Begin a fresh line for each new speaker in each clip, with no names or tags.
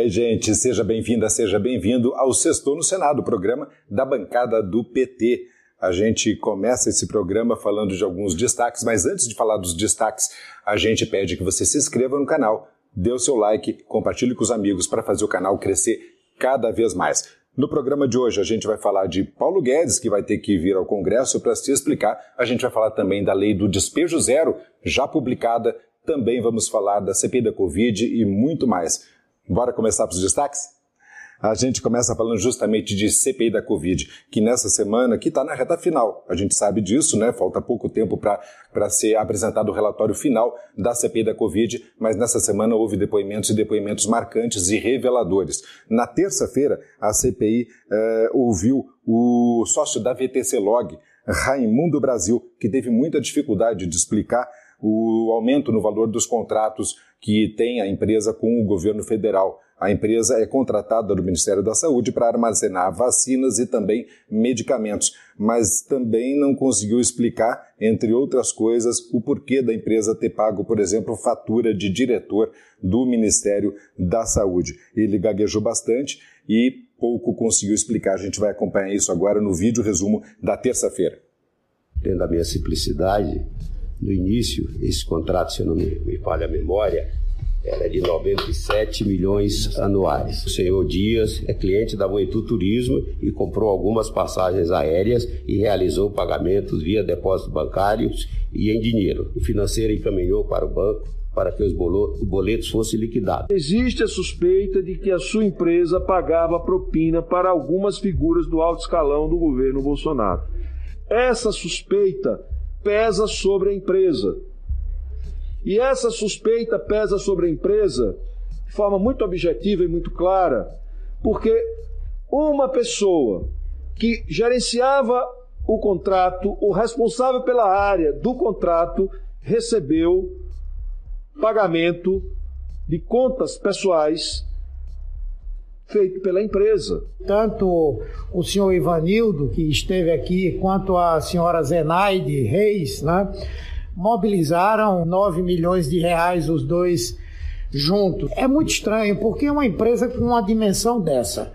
aí, gente, seja bem-vinda, seja bem-vindo ao Sextou no Senado, programa da bancada do PT. A gente começa esse programa falando de alguns destaques, mas antes de falar dos destaques, a gente pede que você se inscreva no canal, dê o seu like, compartilhe com os amigos para fazer o canal crescer cada vez mais. No programa de hoje, a gente vai falar de Paulo Guedes, que vai ter que vir ao Congresso para se explicar. A gente vai falar também da lei do despejo zero, já publicada. Também vamos falar da CPI da Covid e muito mais. Bora começar para os destaques? A gente começa falando justamente de CPI da Covid, que nessa semana, que está na reta final, a gente sabe disso, né? Falta pouco tempo para ser apresentado o relatório final da CPI da Covid, mas nessa semana houve depoimentos e depoimentos marcantes e reveladores. Na terça-feira, a CPI eh, ouviu o sócio da VTC Log, Raimundo Brasil, que teve muita dificuldade de explicar o aumento no valor dos contratos que tem a empresa com o governo federal. A empresa é contratada do Ministério da Saúde para armazenar vacinas e também medicamentos, mas também não conseguiu explicar, entre outras coisas, o porquê da empresa ter pago, por exemplo, fatura de diretor do Ministério da Saúde. Ele gaguejou bastante e pouco conseguiu explicar. A gente vai acompanhar isso agora no vídeo resumo da terça-feira.
Dentro da minha simplicidade, no início, esse contrato, se eu não me, me falha a memória, era de 97 milhões anuais. O senhor Dias é cliente da Moetu Turismo e comprou algumas passagens aéreas e realizou pagamentos via depósitos bancários e em dinheiro. O financeiro encaminhou para o banco para que os boletos fossem liquidados.
Existe a suspeita de que a sua empresa pagava propina para algumas figuras do alto escalão do governo Bolsonaro. Essa suspeita pesa sobre a empresa. E essa suspeita pesa sobre a empresa de forma muito objetiva e muito clara, porque uma pessoa que gerenciava o contrato, o responsável pela área do contrato, recebeu pagamento de contas pessoais feito pela empresa.
Tanto o senhor Ivanildo, que esteve aqui, quanto a senhora Zenaide Reis, né, mobilizaram 9 milhões de reais os dois juntos. É muito estranho, porque é uma empresa com uma dimensão dessa,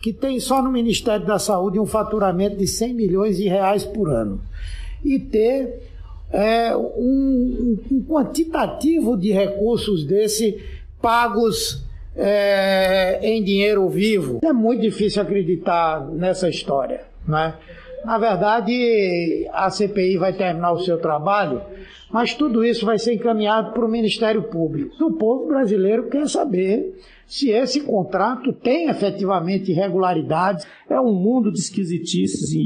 que tem só no Ministério da Saúde um faturamento de 100 milhões de reais por ano, e ter é, um, um quantitativo de recursos desse pagos é, em dinheiro vivo. É muito difícil acreditar nessa história, né? Na verdade, a CPI vai terminar o seu trabalho, mas tudo isso vai ser encaminhado para o Ministério Público. O povo brasileiro quer saber se esse contrato tem efetivamente irregularidades.
É um mundo de esquisitices e,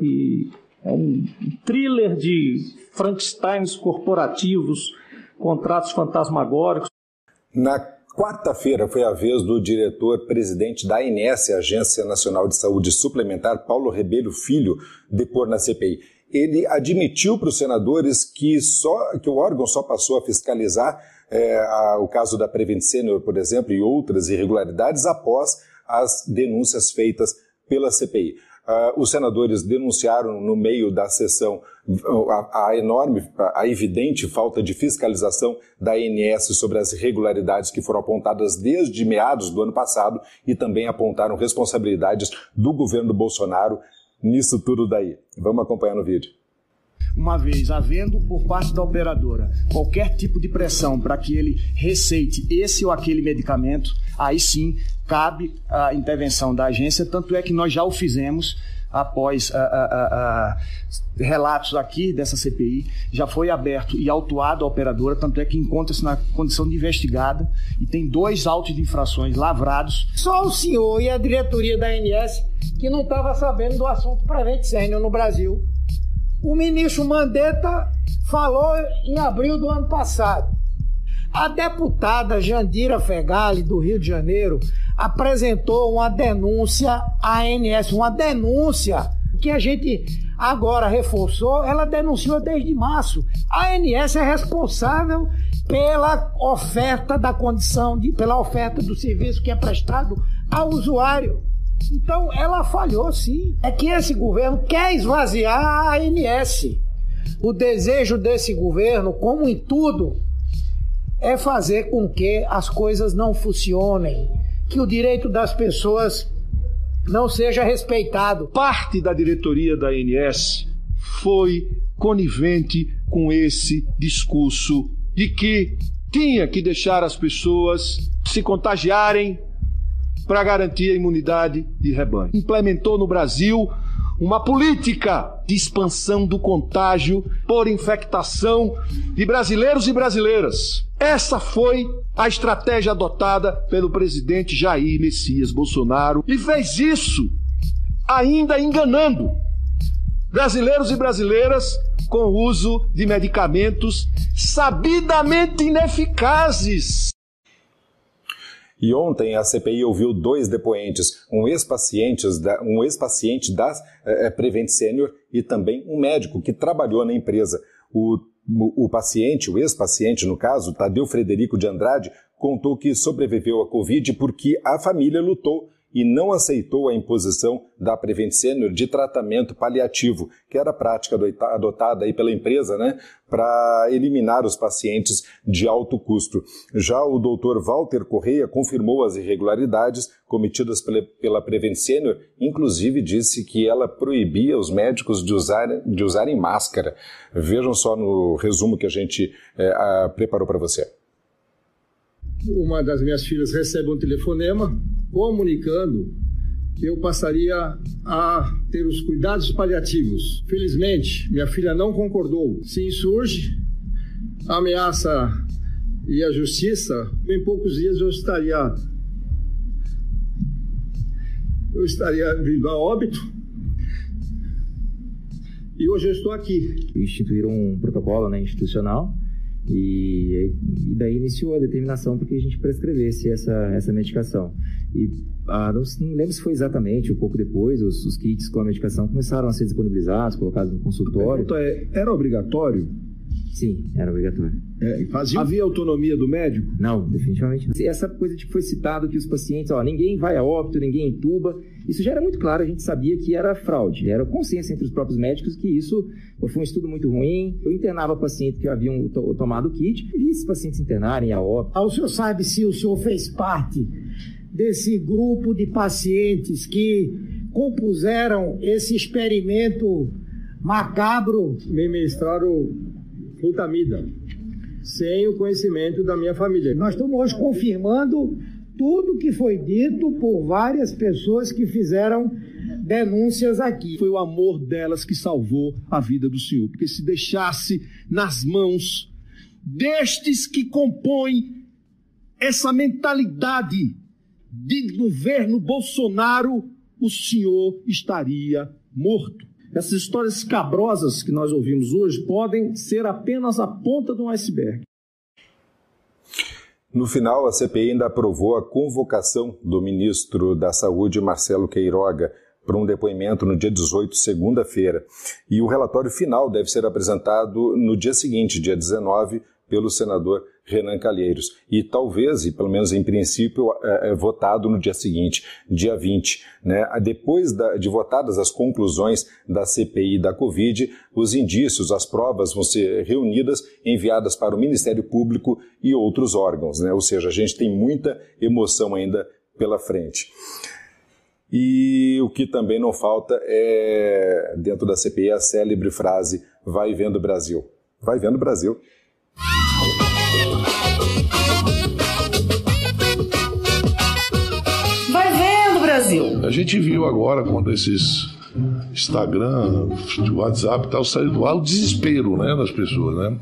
e é um thriller de Frankensteins corporativos, contratos fantasmagóricos.
Na Quarta-feira foi a vez do diretor-presidente da ANS, Agência Nacional de Saúde Suplementar, Paulo Rebelo Filho, depor na CPI. Ele admitiu para os senadores que, só, que o órgão só passou a fiscalizar é, a, o caso da Prevent Senior, por exemplo, e outras irregularidades após as denúncias feitas pela CPI. Uh, os senadores denunciaram no meio da sessão a, a, enorme, a evidente falta de fiscalização da ANS sobre as irregularidades que foram apontadas desde meados do ano passado e também apontaram responsabilidades do governo Bolsonaro nisso tudo daí. Vamos acompanhar no vídeo.
Uma vez havendo por parte da operadora qualquer tipo de pressão para que ele receite esse ou aquele medicamento, aí sim cabe a intervenção da agência, tanto é que nós já o fizemos após a, a, a, relatos aqui dessa CPI, já foi aberto e autuado a operadora, tanto é que encontra-se na condição de investigada e tem dois autos de infrações lavrados.
Só o senhor e a diretoria da ANS que não estava sabendo do assunto Prevent Senior no Brasil. O ministro Mandetta falou em abril do ano passado. A deputada Jandira Fegali, do Rio de Janeiro, apresentou uma denúncia à ANS, uma denúncia que a gente agora reforçou, ela denunciou desde março. A ANS é responsável pela oferta da condição, de, pela oferta do serviço que é prestado ao usuário. Então ela falhou sim. É que esse governo quer esvaziar a ANS. O desejo desse governo, como em tudo, é fazer com que as coisas não funcionem, que o direito das pessoas não seja respeitado.
Parte da diretoria da ANS foi conivente com esse discurso de que tinha que deixar as pessoas se contagiarem para garantir a imunidade de rebanho. Implementou no Brasil uma política de expansão do contágio por infectação de brasileiros e brasileiras. Essa foi a estratégia adotada pelo presidente Jair Messias Bolsonaro e fez isso ainda enganando brasileiros e brasileiras com o uso de medicamentos sabidamente ineficazes.
E ontem a CPI ouviu dois depoentes, um ex-paciente da, um ex da eh, Prevent Senior e também um médico que trabalhou na empresa. O, o, o paciente, o ex-paciente no caso, Tadeu Frederico de Andrade, contou que sobreviveu à Covid porque a família lutou e não aceitou a imposição da Prevent Senior de tratamento paliativo, que era a prática adotada aí pela empresa, né, para eliminar os pacientes de alto custo. Já o doutor Walter Correia confirmou as irregularidades cometidas pela, Prevent Senior, inclusive disse que ela proibia os médicos de, usar, de usarem máscara. Vejam só no resumo que a gente é, a, preparou para você.
Uma das minhas filhas recebe um telefonema comunicando que eu passaria a ter os cuidados paliativos. Felizmente, minha filha não concordou. Se insurge, ameaça e a justiça, em poucos dias eu estaria eu estaria vindo a óbito. E hoje eu estou aqui.
Instituíram um protocolo né, institucional e, e, daí iniciou a determinação para que a gente prescrevesse essa, essa medicação. E ah, não, não, lembro se foi exatamente, um pouco depois, os, os, kits com a medicação começaram a ser disponibilizados, colocados no consultório.
É, era obrigatório?
Sim, era obrigatório.
É, fazia... Havia autonomia do médico?
Não, definitivamente não. Essa coisa de que foi citado que os pacientes, ó, ninguém vai a óbito, ninguém entuba, isso já era muito claro, a gente sabia que era fraude, era consciência entre os próprios médicos que isso foi um estudo muito ruim. Eu internava pacientes que haviam tomado o kit e esses pacientes internarem a óbito.
Ah, o senhor sabe se o senhor fez parte desse grupo de pacientes que compuseram esse experimento macabro?
Me ministraram flutamida, sem o conhecimento da minha família.
Nós estamos hoje confirmando tudo que foi dito por várias pessoas que fizeram denúncias aqui.
Foi o amor delas que salvou a vida do Senhor, porque se deixasse nas mãos destes que compõem essa mentalidade de governo Bolsonaro, o senhor estaria morto. Essas histórias escabrosas que nós ouvimos hoje podem ser apenas a ponta de um iceberg. No final, a CPI ainda aprovou a convocação do ministro da Saúde, Marcelo Queiroga, para um depoimento no dia 18, segunda-feira. E o relatório final deve ser apresentado no dia seguinte, dia 19, pelo senador Renan Calheiros. E talvez, e pelo menos em princípio, é, é votado no dia seguinte, dia 20. Né? Depois da, de votadas as conclusões da CPI da Covid, os indícios, as provas vão ser reunidas, enviadas para o Ministério Público e outros órgãos. Né? Ou seja, a gente tem muita emoção ainda pela frente. E o que também não falta é, dentro da CPI, a célebre frase: vai vendo Brasil. Vai vendo Brasil.
Vai vendo, Brasil.
A gente viu agora quando esses Instagram, WhatsApp e tal, saiu do ar o desespero né, das pessoas. Né?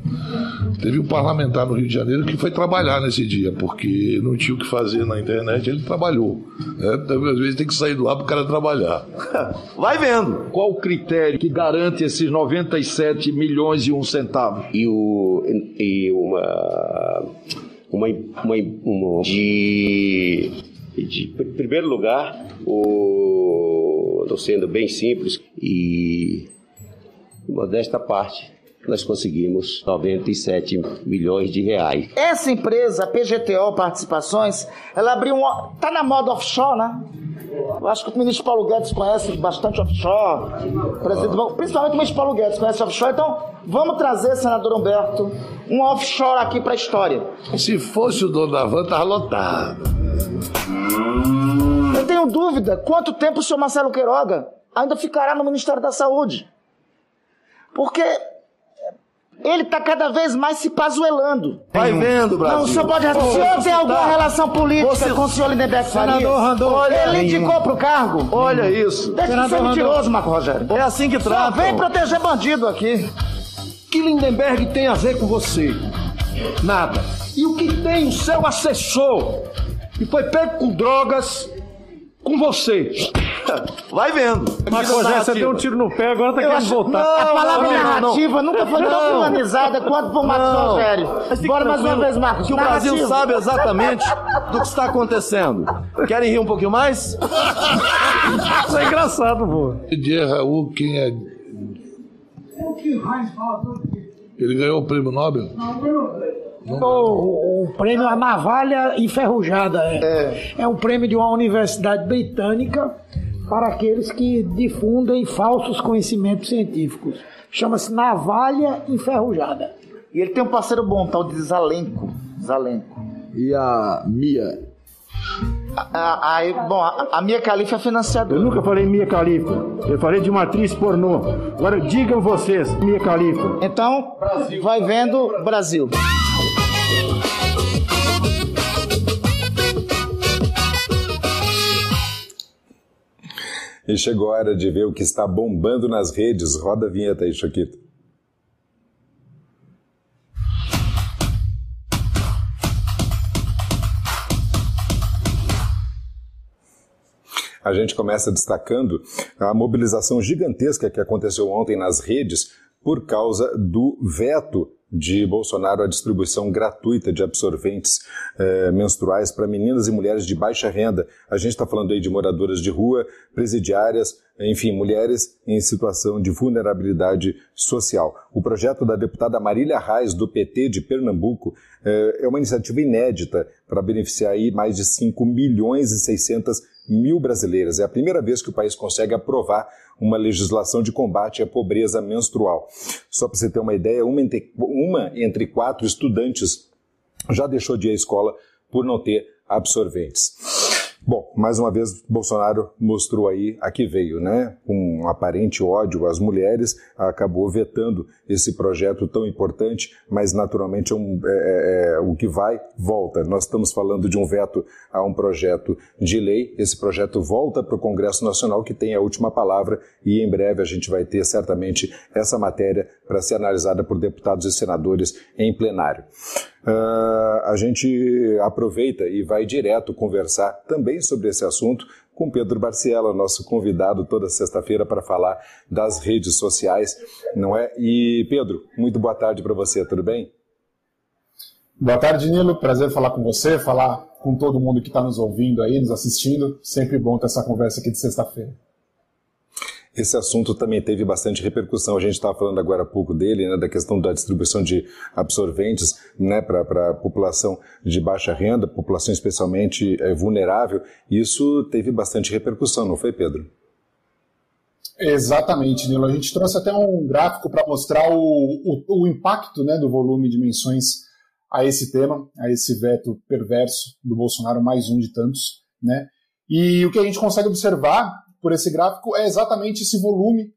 Teve um parlamentar no Rio de Janeiro que foi trabalhar nesse dia, porque não tinha o que fazer na internet, ele trabalhou. Né? Então, às vezes tem que sair do ar para o cara trabalhar.
Vai vendo. Qual o critério que garante esses 97 milhões e um centavo?
E, o, e uma, uma, uma, uma de, de primeiro lugar, o estou sendo bem simples e, modesta parte, nós conseguimos 97 milhões de reais.
Essa empresa, a PGTO Participações, ela abriu um. tá na moda offshore, né? Eu acho que o ministro Paulo Guedes conhece bastante offshore, principalmente o ministro Paulo Guedes conhece offshore. Então, vamos trazer, senador Humberto, um offshore aqui para a história.
Se fosse o dono da van, estava lotado.
Eu tenho dúvida quanto tempo o senhor Marcelo Queiroga ainda ficará no Ministério da Saúde. Porque ele está cada vez mais se pazuelando.
Vai vendo, Brasil.
Não, o senhor pode O senhor tem alguma relação política
Você-
com o senhor Lindenberg Faria?
Senador Randolfo. Olha,
Ele indicou pro cargo?
Olha isso.
Deixa de ser
Senador
mentiroso. Marco Rogério.
É assim que
Só
tratam.
vem proteger bandido aqui.
que Lindenberg tem a ver com você? Nada. E o que tem o seu assessor, que foi pego com drogas, com você?
Vai vendo.
Marco Rogério, você deu um tiro no pé, agora tá
Eu
querendo
acho-
voltar.
a palavra
não, não,
narrativa
não.
nunca foi tão
Não.
humanizada quanto por Marcos
Não.
Rogério.
Mas
Bora mais uma vez, Marcos.
Que o Brasil sabe exatamente do que está acontecendo. Querem rir um pouquinho mais?
Isso é engraçado, pô.
De Raul, quem é? Ele ganhou o prêmio Nobel?
O, o prêmio A Navalha Enferrujada é. é. um prêmio de uma universidade britânica para aqueles que difundem falsos conhecimentos científicos. Chama-se Navalha Enferrujada.
E ele tem um parceiro bom, tal de Zalenco. Zalenco.
E a Mia?
A, a- bom, a, a Mia Khalifa é
Eu
financiadora.
nunca falei Mia Khalifa. Eu falei de uma atriz pornô. Agora digam vocês, Mia Khalifa.
Então, vai vendo Brasil.
E chegou a hora de ver o que está bombando nas redes. Roda a vinheta aí, Choquito. A gente começa destacando a mobilização gigantesca que aconteceu ontem nas redes por causa do veto de Bolsonaro à distribuição gratuita de absorventes eh, menstruais para meninas e mulheres de baixa renda. A gente está falando aí de moradoras de rua, presidiárias, enfim, mulheres em situação de vulnerabilidade social. O projeto da deputada Marília Reis, do PT de Pernambuco, eh, é uma iniciativa inédita para beneficiar aí mais de 5 milhões e 600 mil brasileiras. É a primeira vez que o país consegue aprovar uma legislação de combate à pobreza menstrual. Só para você ter uma ideia, uma entre, uma entre quatro estudantes já deixou de ir à escola por não ter absorventes. Bom, mais uma vez, Bolsonaro mostrou aí a que veio, né? Com um aparente ódio às mulheres, acabou vetando esse projeto tão importante, mas naturalmente é um, é, é, o que vai, volta. Nós estamos falando de um veto a um projeto de lei. Esse projeto volta para o Congresso Nacional, que tem a última palavra, e em breve a gente vai ter certamente essa matéria para ser analisada por deputados e senadores em plenário. Uh, a gente aproveita e vai direto conversar também sobre esse assunto com Pedro Barciela, nosso convidado toda sexta-feira para falar das redes sociais, não é? E Pedro, muito boa tarde para você, tudo bem?
Boa tarde, Nilo. Prazer falar com você, falar com todo mundo que está nos ouvindo aí, nos assistindo. Sempre bom ter essa conversa aqui de sexta-feira.
Esse assunto também teve bastante repercussão. A gente estava falando agora há pouco dele, né, da questão da distribuição de absorventes né, para a população de baixa renda, população especialmente é, vulnerável. Isso teve bastante repercussão, não foi, Pedro?
Exatamente, Nilo. A gente trouxe até um gráfico para mostrar o, o, o, impacto né, do volume de menções a esse tema, a esse veto perverso do Bolsonaro, mais um de tantos. Né? E o que a gente consegue observar por esse gráfico é exatamente esse volume,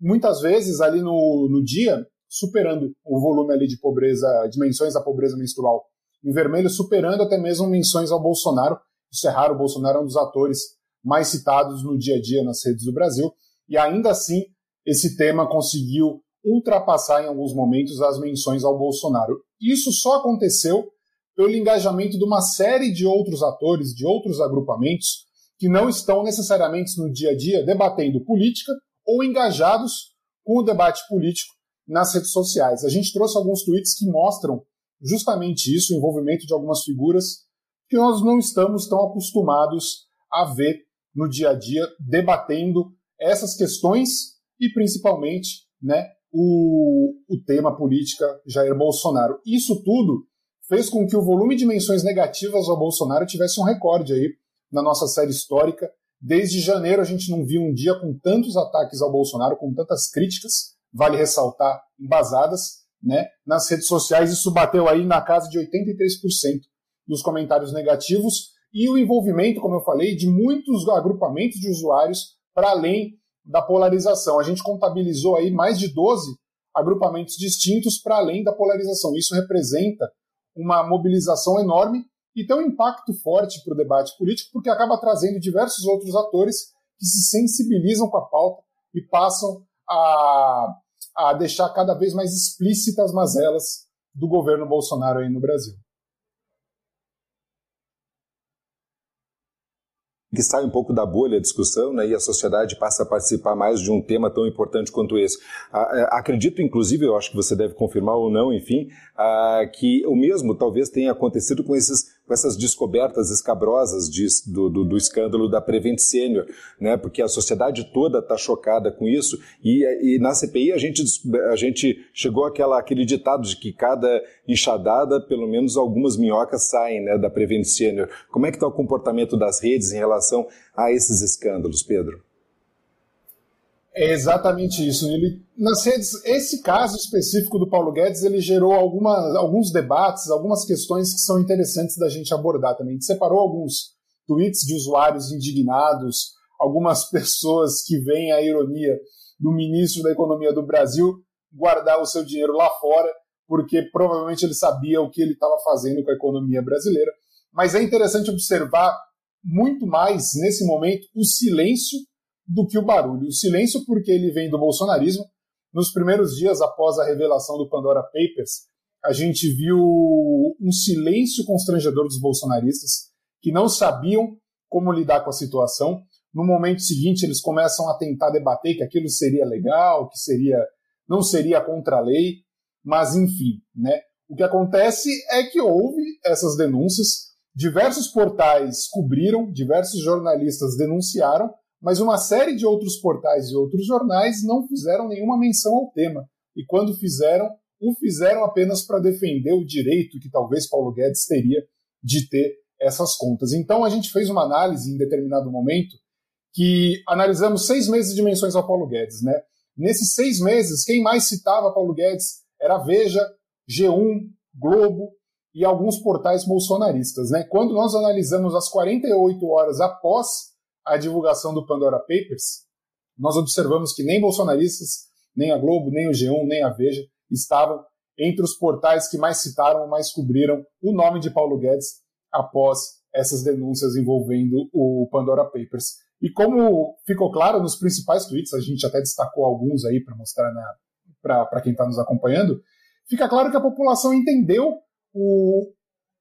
muitas vezes ali no, no dia, superando o volume ali de pobreza, dimensões da pobreza menstrual. Em vermelho, superando até mesmo menções ao Bolsonaro. Isso é raro, o Bolsonaro é um dos atores mais citados no dia a dia nas redes do Brasil. E ainda assim, esse tema conseguiu ultrapassar em alguns momentos as menções ao Bolsonaro. Isso só aconteceu pelo engajamento de uma série de outros atores, de outros agrupamentos, que não estão necessariamente no dia a dia debatendo política ou engajados com o debate político nas redes sociais. A gente trouxe alguns tweets que mostram justamente isso, o envolvimento de algumas figuras que nós não estamos tão acostumados a ver no dia a dia debatendo essas questões e principalmente né, o, o tema política Jair Bolsonaro. Isso tudo fez com que o volume de menções negativas ao Bolsonaro tivesse um recorde aí na nossa série histórica. Desde janeiro a gente não viu um dia com tantos ataques ao Bolsonaro, com tantas críticas, vale ressaltar, embasadas, né? Nas redes sociais isso bateu aí na casa de 83% dos comentários negativos e o envolvimento, como eu falei, de muitos agrupamentos de usuários para além da polarização. A gente contabilizou aí mais de 12 agrupamentos distintos para além da polarização. Isso representa uma mobilização enorme e tem um impacto forte para o debate político, porque acaba trazendo diversos outros atores que se sensibilizam com a pauta e passam a, a deixar cada vez mais explícitas as mazelas do governo Bolsonaro aí no Brasil.
que sai um pouco da bolha a discussão né, e a sociedade passa a participar mais de um tema tão importante quanto esse. É, acredito, inclusive, eu acho que você deve confirmar ou não, enfim, que o mesmo talvez tenha acontecido com esses com essas descobertas escabrosas de, do, do, do, escândalo da Prevent Senior, né? porque a sociedade toda está chocada com isso, e, e, na CPI a gente, a gente chegou àquela, àquele ditado de que cada enxadada, pelo menos algumas minhocas saem né, da Prevent Senior. Como é que está o comportamento das redes em relação a esses escândalos, Pedro?
É exatamente isso. Ele, nas redes, esse caso específico do Paulo Guedes, ele gerou alguma, alguns debates, algumas questões que são interessantes da gente abordar também. A gente separou alguns tweets de usuários indignados, algumas pessoas que veem a ironia do ministro da Economia do Brasil guardar o seu dinheiro lá fora, porque provavelmente ele sabia o que ele estava fazendo com a economia brasileira. Mas é interessante observar muito mais nesse momento o silêncio do que o barulho. O silêncio, porque ele vem do bolsonarismo. Nos primeiros dias após a revelação do Pandora Papers, a gente viu um silêncio constrangedor dos bolsonaristas, que não sabiam como lidar com a situação. No momento seguinte, eles começam a tentar debater que aquilo seria legal, que seria não seria contra a lei, mas enfim, né? O que acontece é que houve essas denúncias, diversos portais cobriram, diversos jornalistas denunciaram, mas uma série de outros portais e outros jornais não fizeram nenhuma menção ao tema. E quando fizeram, o fizeram apenas para defender o direito que talvez Paulo Guedes teria de ter essas contas. Então a gente fez uma análise em determinado momento que analisamos seis meses de menções ao Paulo Guedes. Né? Nesses seis meses, quem mais citava Paulo Guedes era Veja, G1, Globo e alguns portais bolsonaristas. Né? Quando nós analisamos as 48 horas após a divulgação do Pandora Papers, nós observamos que nem bolsonaristas, nem a Globo, nem o G1, nem a Veja estavam entre os portais que mais citaram, mais cobriram o nome de Paulo Guedes após essas denúncias envolvendo o Pandora Papers. E como ficou claro nos principais tweets, a gente até destacou alguns aí para mostrar para quem está nos acompanhando, fica claro que a população entendeu o,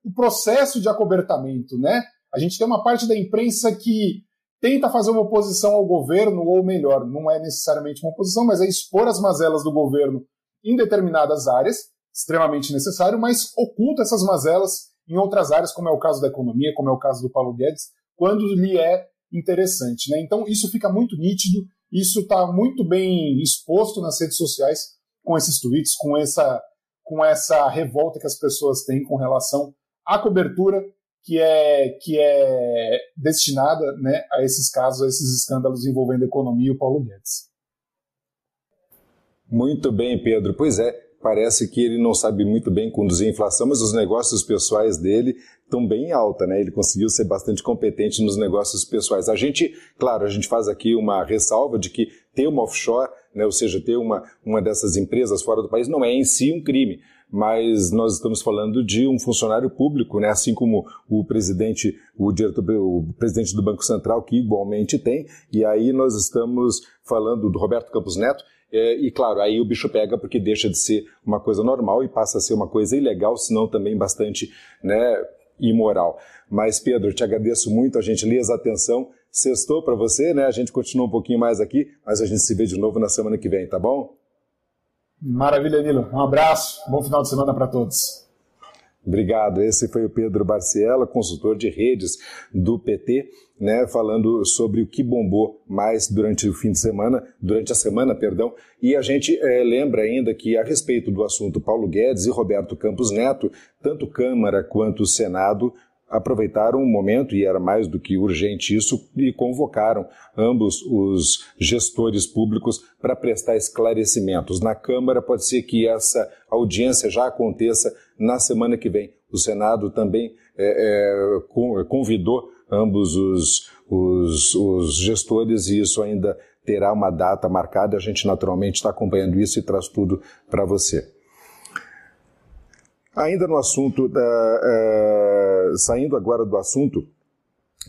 o processo de acobertamento, né? A gente tem uma parte da imprensa que tenta fazer uma oposição ao governo, ou melhor, não é necessariamente uma oposição, mas é expor as mazelas do governo em determinadas áreas, extremamente necessário, mas oculta essas mazelas em outras áreas, como é o caso da economia, como é o caso do Paulo Guedes, quando lhe é interessante. Né? Então, isso fica muito nítido, isso está muito bem exposto nas redes sociais com esses tweets, com essa, com essa revolta que as pessoas têm com relação à cobertura que é, que é destinada né, a esses casos, a esses escândalos envolvendo a economia e o Paulo Guedes.
Muito bem, Pedro. Pois é, parece que ele não sabe muito bem conduzir a inflação, mas os negócios pessoais dele estão bem alta, né? Ele conseguiu ser bastante competente nos negócios pessoais. A gente, claro, a gente faz aqui uma ressalva de que ter uma offshore, né, ou seja, ter uma, uma dessas empresas fora do país não é em si um crime, mas nós estamos falando de um funcionário público, né? assim como o presidente, o diretor, o presidente do Banco Central, que igualmente tem, e aí nós estamos falando do Roberto Campos Neto, é, e claro, aí o bicho pega porque deixa de ser uma coisa normal e passa a ser uma coisa ilegal, senão também bastante né, imoral. Mas, Pedro, te agradeço muito a gentileza, a atenção. Sextou para você, né? A gente continua um pouquinho mais aqui, mas a gente se vê de novo na semana que vem, tá bom?
Maravilha, Nilo. Um abraço, bom final de semana para todos.
Obrigado. Esse foi o Pedro Barciela, consultor de redes do PT, né, falando sobre o que bombou mais durante o fim de semana, durante a semana, perdão. E a gente é, lembra ainda que a respeito do assunto Paulo Guedes e Roberto Campos Neto, tanto Câmara quanto Senado aproveitaram o momento, e era mais do que urgente isso, e convocaram ambos os gestores públicos para prestar esclarecimentos. Na Câmara, pode ser que essa audiência já aconteça na semana que vem. O Senado também é, é, convidou ambos os, os, os gestores e isso ainda terá uma data marcada. A gente naturalmente está acompanhando isso e traz tudo para você. Ainda no assunto, da, uh, saindo agora do assunto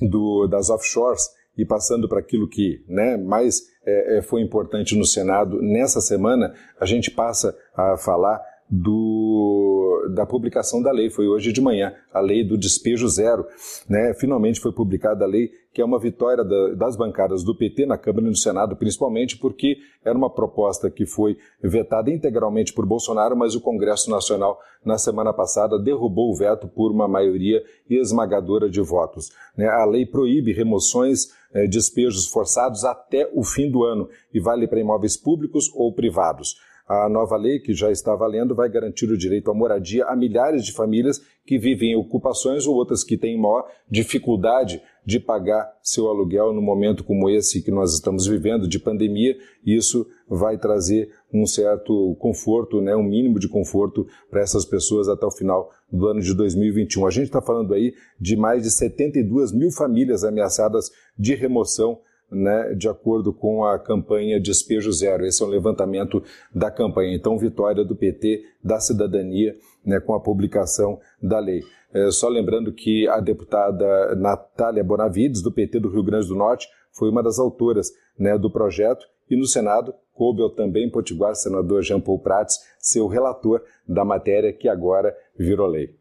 do, das offshores e passando para aquilo que né, mais é, foi importante no Senado nessa semana, a gente passa a falar do, da publicação da lei. Foi hoje de manhã, a lei do despejo zero. Né? Finalmente foi publicada a lei, que é uma vitória da, das bancadas do PT na Câmara e no Senado, principalmente porque era uma proposta que foi vetada integralmente por Bolsonaro, mas o Congresso Nacional, na semana passada, derrubou o veto por uma maioria esmagadora de votos. Né? A lei proíbe remoções, eh, despejos forçados até o fim do ano e vale para imóveis públicos ou privados. A nova lei, que já está valendo, vai garantir o direito à moradia a milhares de famílias que vivem em ocupações ou outras que têm maior dificuldade de pagar seu aluguel no momento como esse que nós estamos vivendo, de pandemia. Isso vai trazer um certo conforto, né, um mínimo de conforto para essas pessoas até o final do ano de 2021. A gente está falando aí de mais de 72 mil famílias ameaçadas de remoção né, de acordo com a campanha Despejo Zero. Esse é um levantamento da campanha. Então, vitória do PT, da cidadania, né, com a publicação da lei. É, só lembrando que a deputada Natália Bonavides, do PT do Rio Grande do Norte, foi uma das autoras né, do projeto e no Senado coube ao também potiguar senador Jean Paul Prats ser o relator da matéria que agora virou lei.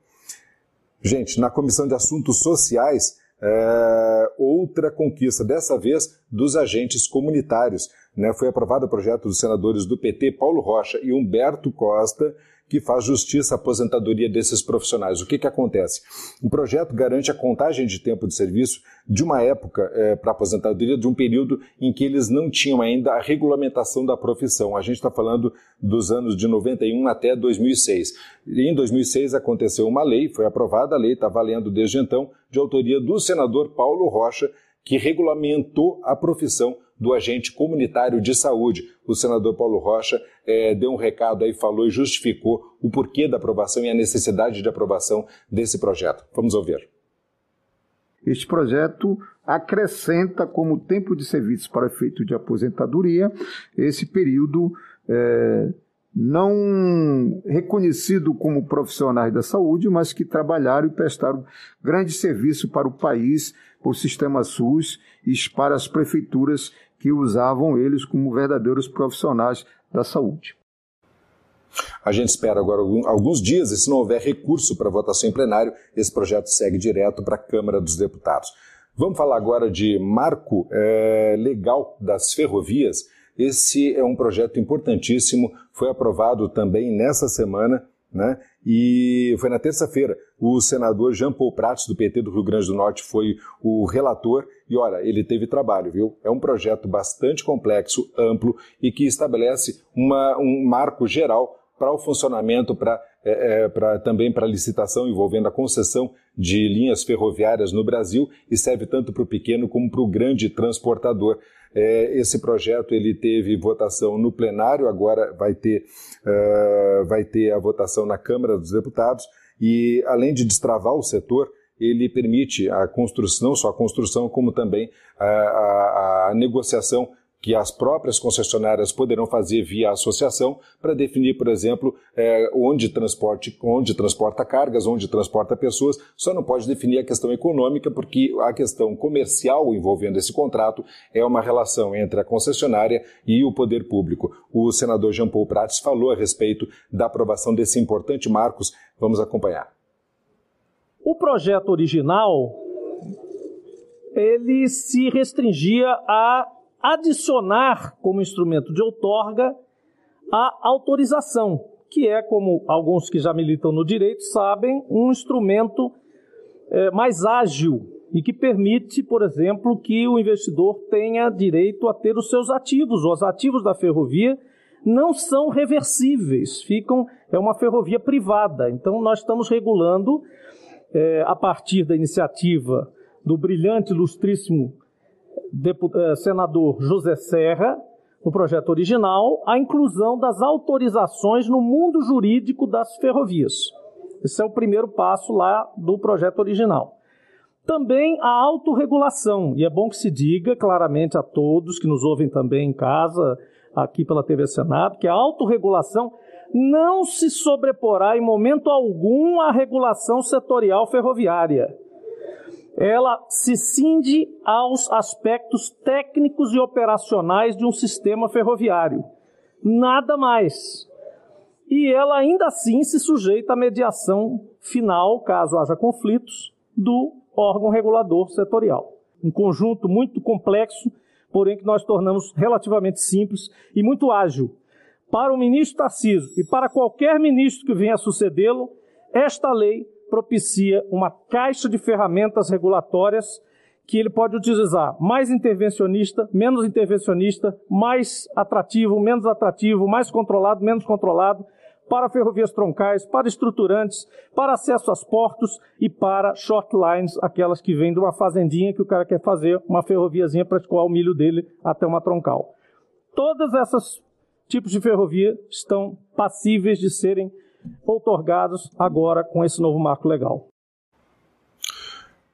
Gente, na Comissão de Assuntos Sociais, é, outra conquista, dessa vez dos agentes comunitários. Né? Foi aprovado o projeto dos senadores do PT, Paulo Rocha e Humberto Costa, que faz justiça à aposentadoria desses profissionais. O que, que acontece? O projeto garante a contagem de tempo de serviço de uma época é, para aposentadoria, de um período em que eles não tinham ainda a regulamentação da profissão. A gente está falando dos anos de 91 até 2006. E em 2006 aconteceu uma lei, foi aprovada a lei, está valendo desde então, de autoria do senador Paulo Rocha, que regulamentou a profissão do agente comunitário de saúde. O senador Paulo Rocha é, deu um recado aí, falou e justificou o porquê da aprovação e a necessidade de aprovação desse projeto. Vamos ouvir.
Este projeto acrescenta como tempo de serviço para efeito de aposentadoria esse período é, não reconhecido como profissionais da saúde, mas que trabalharam e prestaram grande serviço para o país, para o sistema SUS e para as prefeituras que usavam eles como verdadeiros profissionais da saúde.
A gente espera agora alguns dias e se não houver recurso para votação em plenário, esse projeto segue direto para a Câmara dos Deputados. Vamos falar agora de marco é, legal das ferrovias. Esse é um projeto importantíssimo, foi aprovado também nessa semana né? E foi na terça-feira, o senador Jean Paul Prats, do PT do Rio Grande do Norte, foi o relator. E olha, ele teve trabalho, viu? É um projeto bastante complexo, amplo e que estabelece uma, um marco geral para o funcionamento, para é, é, também para licitação envolvendo a concessão de linhas ferroviárias no Brasil e serve tanto para o pequeno como para o grande transportador. É, esse projeto ele teve votação no plenário, agora vai ter, uh, vai ter a votação na Câmara dos Deputados e, além de destravar o setor, ele permite a construção, não só a construção, como também a, a, a negociação que as próprias concessionárias poderão fazer via associação para definir, por exemplo, é, onde, transporte, onde transporta cargas, onde transporta pessoas. Só não pode definir a questão econômica, porque a questão comercial envolvendo esse contrato é uma relação entre a concessionária e o poder público. O senador Jean Paul Prates falou a respeito da aprovação desse importante marcos. Vamos acompanhar.
O projeto original ele se restringia a adicionar como instrumento de outorga a autorização, que é, como alguns que já militam no direito sabem, um instrumento é, mais ágil e que permite, por exemplo, que o investidor tenha direito a ter os seus ativos. Os ativos da ferrovia não são reversíveis, ficam é uma ferrovia privada. Então nós estamos regulando é, a partir da iniciativa do brilhante, ilustríssimo senador José Serra, no projeto original, a inclusão das autorizações no mundo jurídico das ferrovias. Esse é o primeiro passo lá do projeto original. Também a autorregulação, e é bom que se diga claramente a todos que nos ouvem também em casa, aqui pela TV Senado, que a autorregulação não se sobreporá em momento algum à regulação setorial ferroviária. Ela se cinde aos aspectos técnicos e operacionais de um sistema ferroviário. Nada mais. E ela ainda assim se sujeita à mediação final, caso haja conflitos, do órgão regulador setorial. Um conjunto muito complexo, porém que nós tornamos relativamente simples e muito ágil. Para o ministro Tarciso e para qualquer ministro que venha a sucedê-lo, esta lei propicia uma caixa de ferramentas regulatórias que ele pode utilizar mais intervencionista, menos intervencionista, mais atrativo, menos atrativo, mais controlado, menos controlado, para ferrovias troncais, para estruturantes, para acesso aos portos e para short lines, aquelas que vêm de uma fazendinha que o cara quer fazer uma ferroviazinha para escoar o milho dele até uma troncal. Todas essas tipos de ferrovia estão passíveis de serem outorgados agora com esse novo marco legal.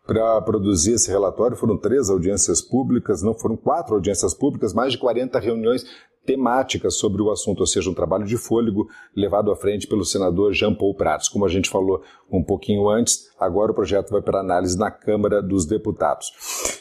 Para produzir esse relatório foram três audiências públicas, não foram quatro audiências públicas, mais de 40 reuniões temáticas sobre o assunto, ou seja, um trabalho de fôlego levado à frente pelo senador Jean Paul Prats. Como a gente falou um pouquinho antes, agora o projeto vai para análise na Câmara dos Deputados.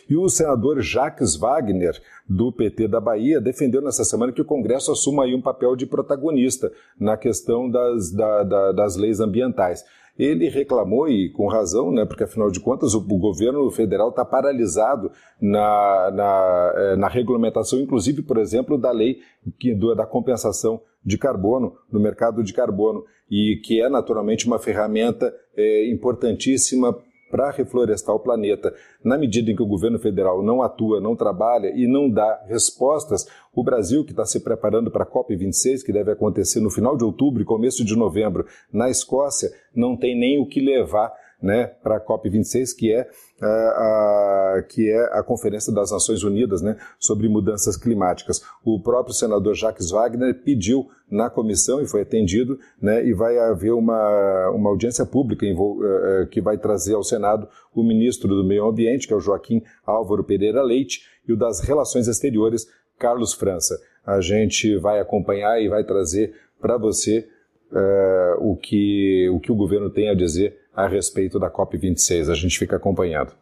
E o senador Jacques Wagner, do PT da Bahia, defendeu nessa semana que o Congresso assuma aí um papel de protagonista na questão das, da, da, das leis ambientais ele reclamou, e com razão, né, porque afinal de contas o, o governo federal está paralisado na, na, eh, na, regulamentação, inclusive, por exemplo, da lei que, do, da compensação de carbono, no mercado de carbono, e que é naturalmente uma ferramenta é, importantíssima para reflorestar o planeta. Na medida em que o governo federal não atua, não trabalha e não dá respostas, o Brasil, que está se preparando para a COP26, que deve acontecer no final de outubro e começo de novembro na Escócia, não tem nem o que levar né, para a COP26, que é a, a, que é a Conferência das Nações Unidas né, sobre Mudanças Climáticas. O próprio senador Jacques Wagner pediu na comissão e foi atendido, né, e vai haver uma, uma audiência pública em, uh, que vai trazer ao Senado o ministro do Meio Ambiente, que é o Joaquim Álvaro Pereira Leite, e o das Relações Exteriores, Carlos França. A gente vai acompanhar e vai trazer para você uh, o, que, o que o governo tem a dizer a respeito da COP26. A gente fica acompanhando.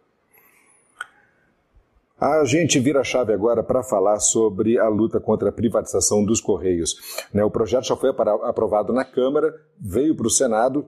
A gente vira a chave agora para falar sobre a luta contra a privatização dos Correios. Né, o projeto já foi aprovado na Câmara, veio para o Senado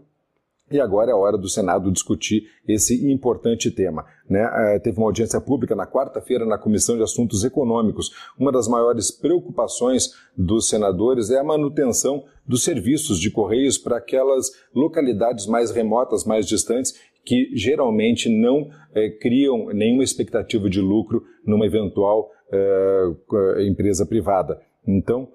e agora é hora do Senado discutir esse importante tema. Né? É, teve uma audiência pública na quarta-feira na Comissão de Assuntos Econômicos. Uma das maiores preocupações dos senadores é a manutenção dos serviços de correios para aquelas localidades mais remotas, mais distantes, que geralmente não é, criam nenhuma expectativa de lucro numa eventual é, empresa privada. Então,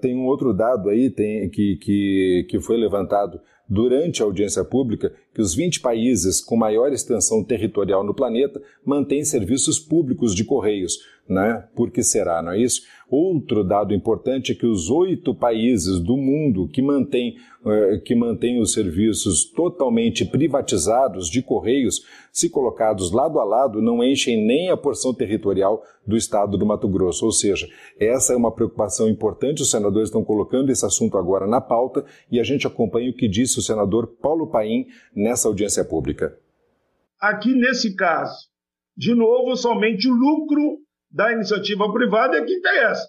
tem um outro dado aí tem, que, que, que foi levantado durante a audiência pública que os 20 países com maior extensão territorial no planeta mantêm serviços públicos de correios. Né? Por que será, não é isso? Outro dado importante é que os oito países do mundo que mantêm, eh, que mantêm os serviços totalmente privatizados de correios, se colocados lado a lado, não enchem nem a porção territorial do estado do Mato Grosso. Ou seja, essa é uma preocupação importante, os senadores estão colocando esse assunto agora na pauta e a gente acompanha o que disse o senador Paulo Paim nessa audiência pública.
Aqui nesse caso, de novo, somente o lucro da iniciativa privada é que interessa.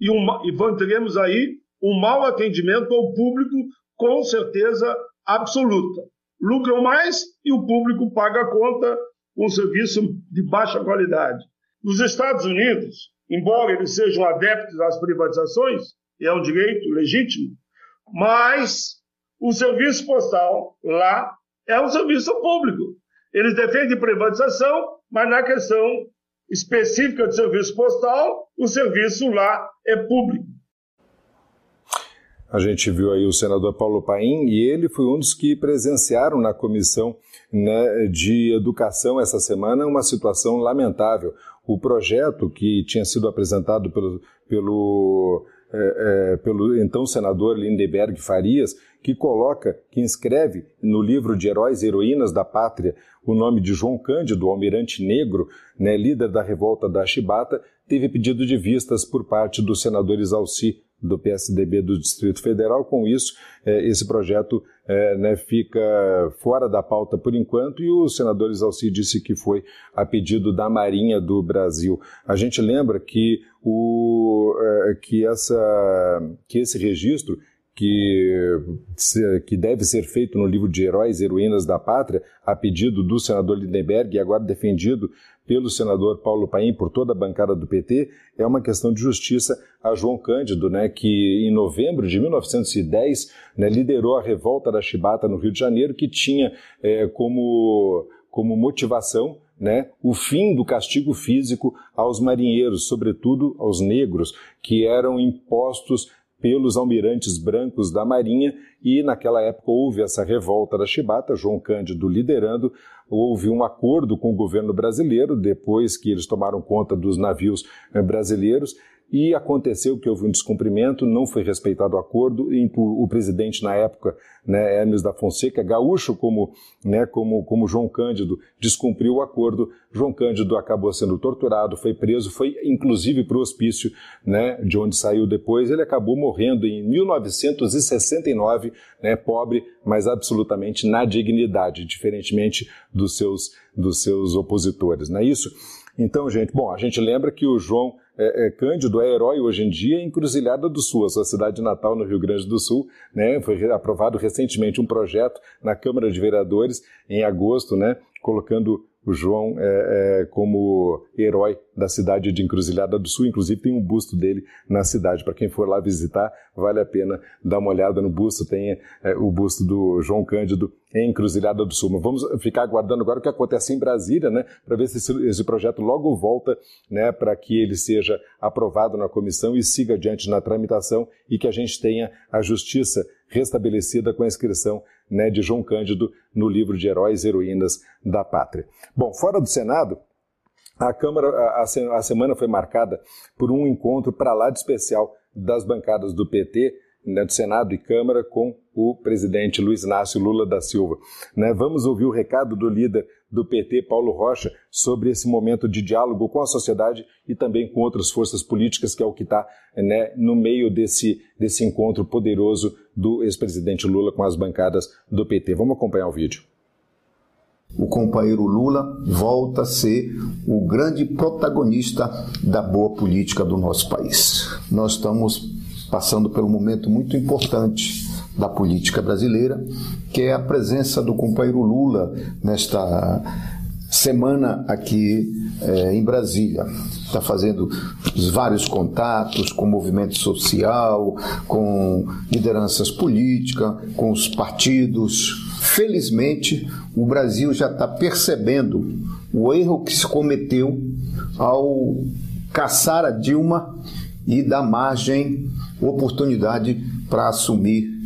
E, um, e teremos aí um mau atendimento ao público, com certeza absoluta. Lucram mais e o público paga a conta com um serviço de baixa qualidade. Nos Estados Unidos, embora eles sejam adeptos às privatizações, e é um direito legítimo, mas o serviço postal lá é um serviço público. Eles defendem privatização, mas na questão específica de serviço postal, o serviço lá é público.
A gente viu aí o senador Paulo Paim e ele foi um dos que presenciaram na comissão né, de educação essa semana uma situação lamentável. O projeto que tinha sido apresentado pelo, pelo, é, é, pelo então senador Lindeberg Farias, que coloca, que inscreve no livro de Heróis e Heroínas da Pátria o nome de João Cândido, almirante negro, né, líder da revolta da Chibata, teve pedido de vistas por parte do senador Isalci do PSDB do Distrito Federal. Com isso, é, esse projeto é, né, fica fora da pauta por enquanto e o senador Isalci disse que foi a pedido da Marinha do Brasil. A gente lembra que, o, é, que, essa, que esse registro que, que deve ser feito no livro de Heróis e Heroínas da Pátria, a pedido do senador Lindenberg e agora defendido pelo senador Paulo Paim, por toda a bancada do PT, é uma questão de justiça a João Cândido, né, que em novembro de 1910 né, liderou a revolta da Chibata no Rio de Janeiro, que tinha é, como, como motivação né, o fim do castigo físico aos marinheiros, sobretudo aos negros, que eram impostos pelos almirantes brancos da Marinha e naquela época houve essa revolta da Chibata, João Cândido liderando, houve um acordo com o governo brasileiro depois que eles tomaram conta dos navios eh, brasileiros e aconteceu que houve um descumprimento, não foi respeitado o acordo, e o presidente na época, né, Hermes da Fonseca, gaúcho como, né, como, como João Cândido, descumpriu o acordo, João Cândido acabou sendo torturado, foi preso, foi inclusive para o hospício, né, de onde saiu depois, ele acabou morrendo em 1969, né, pobre, mas absolutamente na dignidade, diferentemente dos seus, dos seus opositores, não é isso? Então, gente, bom, a gente lembra que o João é, é, Cândido é herói hoje em dia em Cruzilhada do Sul, a sua cidade natal no Rio Grande do Sul. Né? Foi aprovado recentemente um projeto na Câmara de Vereadores em agosto, né? colocando o João é, é, como herói da cidade de Encruzilhada do Sul. Inclusive tem um busto dele na cidade. Para quem for lá visitar, vale a pena dar uma olhada no busto. Tem é, o busto do João Cândido em Encruzilhada do Sul. Mas vamos ficar aguardando agora o que acontece em Brasília, né, para ver se esse, esse, projeto logo volta né, para que ele seja aprovado na comissão e siga adiante na tramitação e que a gente tenha a justiça restabelecida com a inscrição né, de João Cândido no livro de Heróis e Heroínas da Pátria. Bom, fora do Senado, a Câmara, a, a semana foi marcada por um encontro para lá de especial das bancadas do PT, né, do Senado e Câmara, com o presidente Luiz Inácio Lula da Silva. Né, vamos ouvir o recado do líder do PT, Paulo Rocha, sobre esse momento de diálogo com a sociedade e também com outras forças políticas, que é o que está né, no meio desse, desse encontro poderoso do ex-presidente Lula com as bancadas do PT. Vamos acompanhar o vídeo.
O companheiro Lula volta a ser o grande protagonista da boa política do nosso país. Nós estamos passando por um momento muito importante da política brasileira, que é a presença do companheiro Lula nesta semana aqui é, em Brasília. Está fazendo os vários contatos com o movimento social, com lideranças políticas, com os partidos. Felizmente, o Brasil já está percebendo o erro que se cometeu ao caçar a Dilma e dar margem, oportunidade para assumir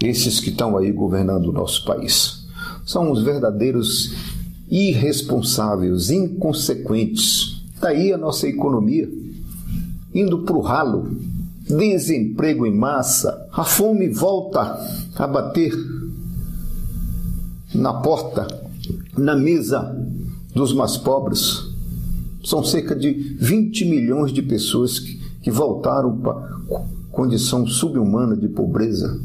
esses que estão aí governando o nosso país. São os verdadeiros irresponsáveis, inconsequentes. Daí tá a nossa economia indo para o ralo, desemprego em massa, a fome volta a bater na porta, na mesa dos mais pobres. São cerca de 20 milhões de pessoas que, que voltaram para condição subhumana de pobreza.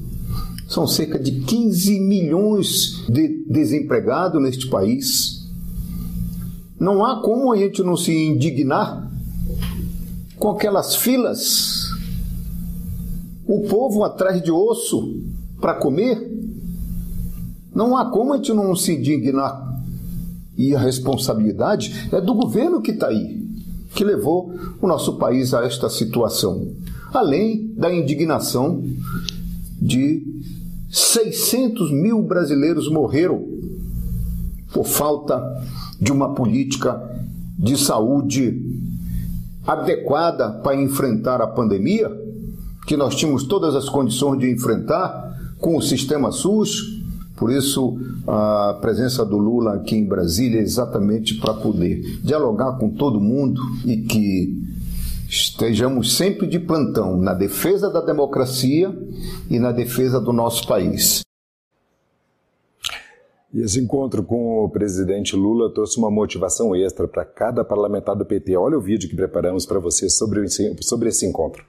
São cerca de 15 milhões de desempregados neste país. Não há como a gente não se indignar com aquelas filas, o povo atrás de osso para comer. Não há como a gente não se indignar. E a responsabilidade é do governo que está aí, que levou o nosso país a esta situação. Além da indignação de 600 mil brasileiros morreram por falta de uma política de saúde adequada para enfrentar a pandemia, que nós tínhamos todas as condições de enfrentar com o sistema SUS. Por isso, a presença do Lula aqui em Brasília é exatamente para poder dialogar com todo mundo e que estejamos sempre de plantão na defesa da democracia e na defesa do nosso país.
E esse encontro com o presidente Lula trouxe uma motivação extra para cada parlamentar do PT. Olha o vídeo que preparamos para você sobre, sobre esse encontro.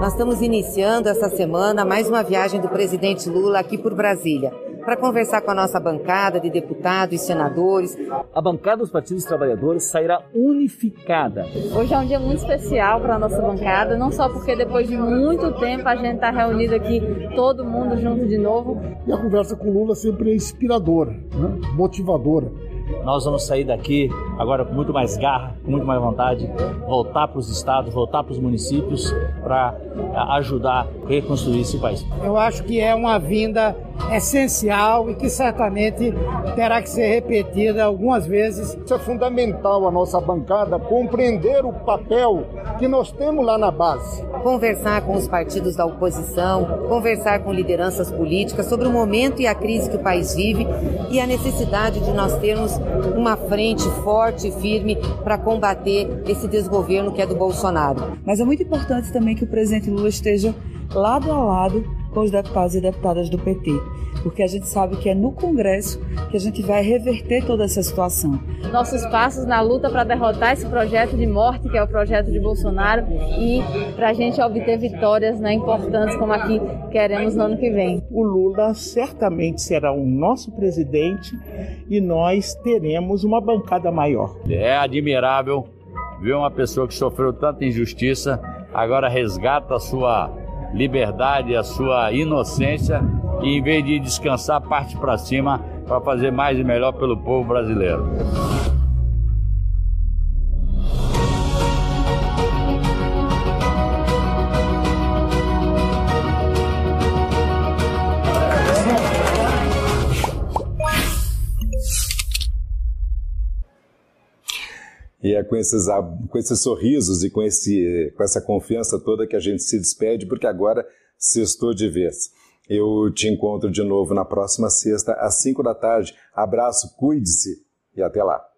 Nós estamos iniciando essa semana mais uma viagem do presidente Lula aqui por Brasília para conversar com a nossa bancada de deputados e senadores.
A bancada dos partidos trabalhadores sairá unificada.
Hoje é um dia muito especial para a nossa bancada, não só porque depois de muito tempo a gente está reunido aqui, todo mundo junto de novo.
E a conversa com o Lula sempre é inspiradora, né? motivadora.
Nós vamos sair daqui agora com muito mais garra, com muito mais vontade, voltar para os estados, voltar para os municípios para ajudar a reconstruir esse país.
Eu acho que é uma vinda essencial e que certamente terá que ser repetida algumas vezes.
Isso é fundamental a nossa bancada compreender o papel que nós temos lá na base.
Conversar com os partidos da oposição, conversar com lideranças políticas sobre o momento e a crise que o país vive e a necessidade de nós termos uma frente forte e firme para combater esse desgoverno que é do Bolsonaro.
Mas é muito importante também que o presidente Lula esteja lado a lado com os deputados e deputadas do PT, porque a gente sabe que é no Congresso que a gente vai reverter toda essa situação.
Nossos passos na luta para derrotar esse projeto de morte, que é o projeto de Bolsonaro, e para a gente obter vitórias né, importantes como aqui queremos no ano que vem.
O Lula certamente será o nosso presidente e nós teremos uma bancada maior.
É admirável ver uma pessoa que sofreu tanta injustiça agora resgata a sua liberdade, a sua inocência e em vez de descansar, parte para cima para fazer mais e melhor pelo povo brasileiro.
E é com esses, com esses sorrisos e com, esse, com essa confiança toda que a gente se despede, porque agora sextou de vez. Eu te encontro de novo na próxima sexta, às 5 da tarde. Abraço, cuide-se e até lá.